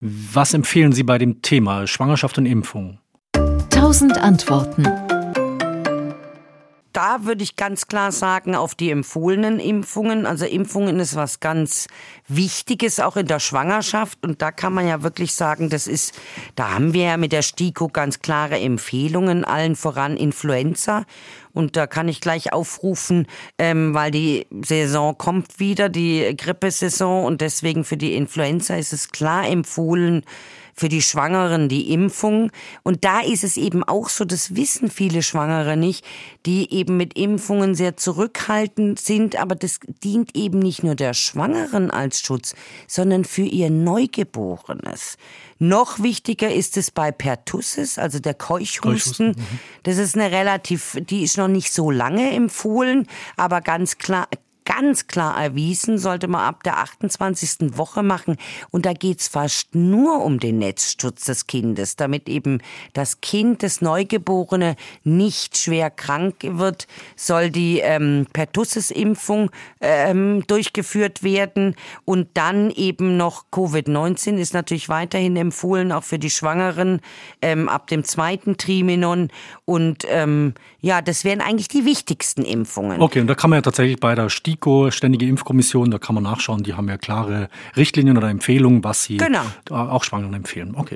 Was empfehlen Sie bei dem Thema Schwangerschaft und Impfung? Tausend Antworten da würde ich ganz klar sagen, auf die empfohlenen Impfungen. Also Impfungen ist was ganz Wichtiges auch in der Schwangerschaft. Und da kann man ja wirklich sagen, das ist, da haben wir ja mit der STIKO ganz klare Empfehlungen, allen voran Influenza. Und da kann ich gleich aufrufen, ähm, weil die Saison kommt wieder, die Grippesaison. Und deswegen für die Influenza ist es klar empfohlen, für die Schwangeren die Impfung. Und da ist es eben auch so, das wissen viele Schwangere nicht, die eben mit Impfungen sehr zurückhaltend sind. Aber das dient eben nicht nur der Schwangeren als Schutz, sondern für ihr Neugeborenes. Noch wichtiger ist es bei Pertussis, also der Keuchhusten. Keuchhusten mhm. das ist eine relativ, die ist noch nicht so lange empfohlen, aber ganz klar, ganz klar erwiesen, sollte man ab der 28. Woche machen. Und da geht's fast nur um den Netzschutz des Kindes, damit eben das Kind, das Neugeborene, nicht schwer krank wird, soll die ähm, Pertussis-Impfung ähm, durchgeführt werden. Und dann eben noch Covid-19 ist natürlich weiterhin empfohlen, auch für die Schwangeren ähm, ab dem zweiten Triminon. Und ähm, ja, das wären eigentlich die wichtigsten Impfungen. Okay, und da kann man ja tatsächlich bei der Stieg STIKO, Ständige Impfkommission, da kann man nachschauen, die haben ja klare Richtlinien oder Empfehlungen, was sie genau. auch Schwangeren empfehlen. Okay.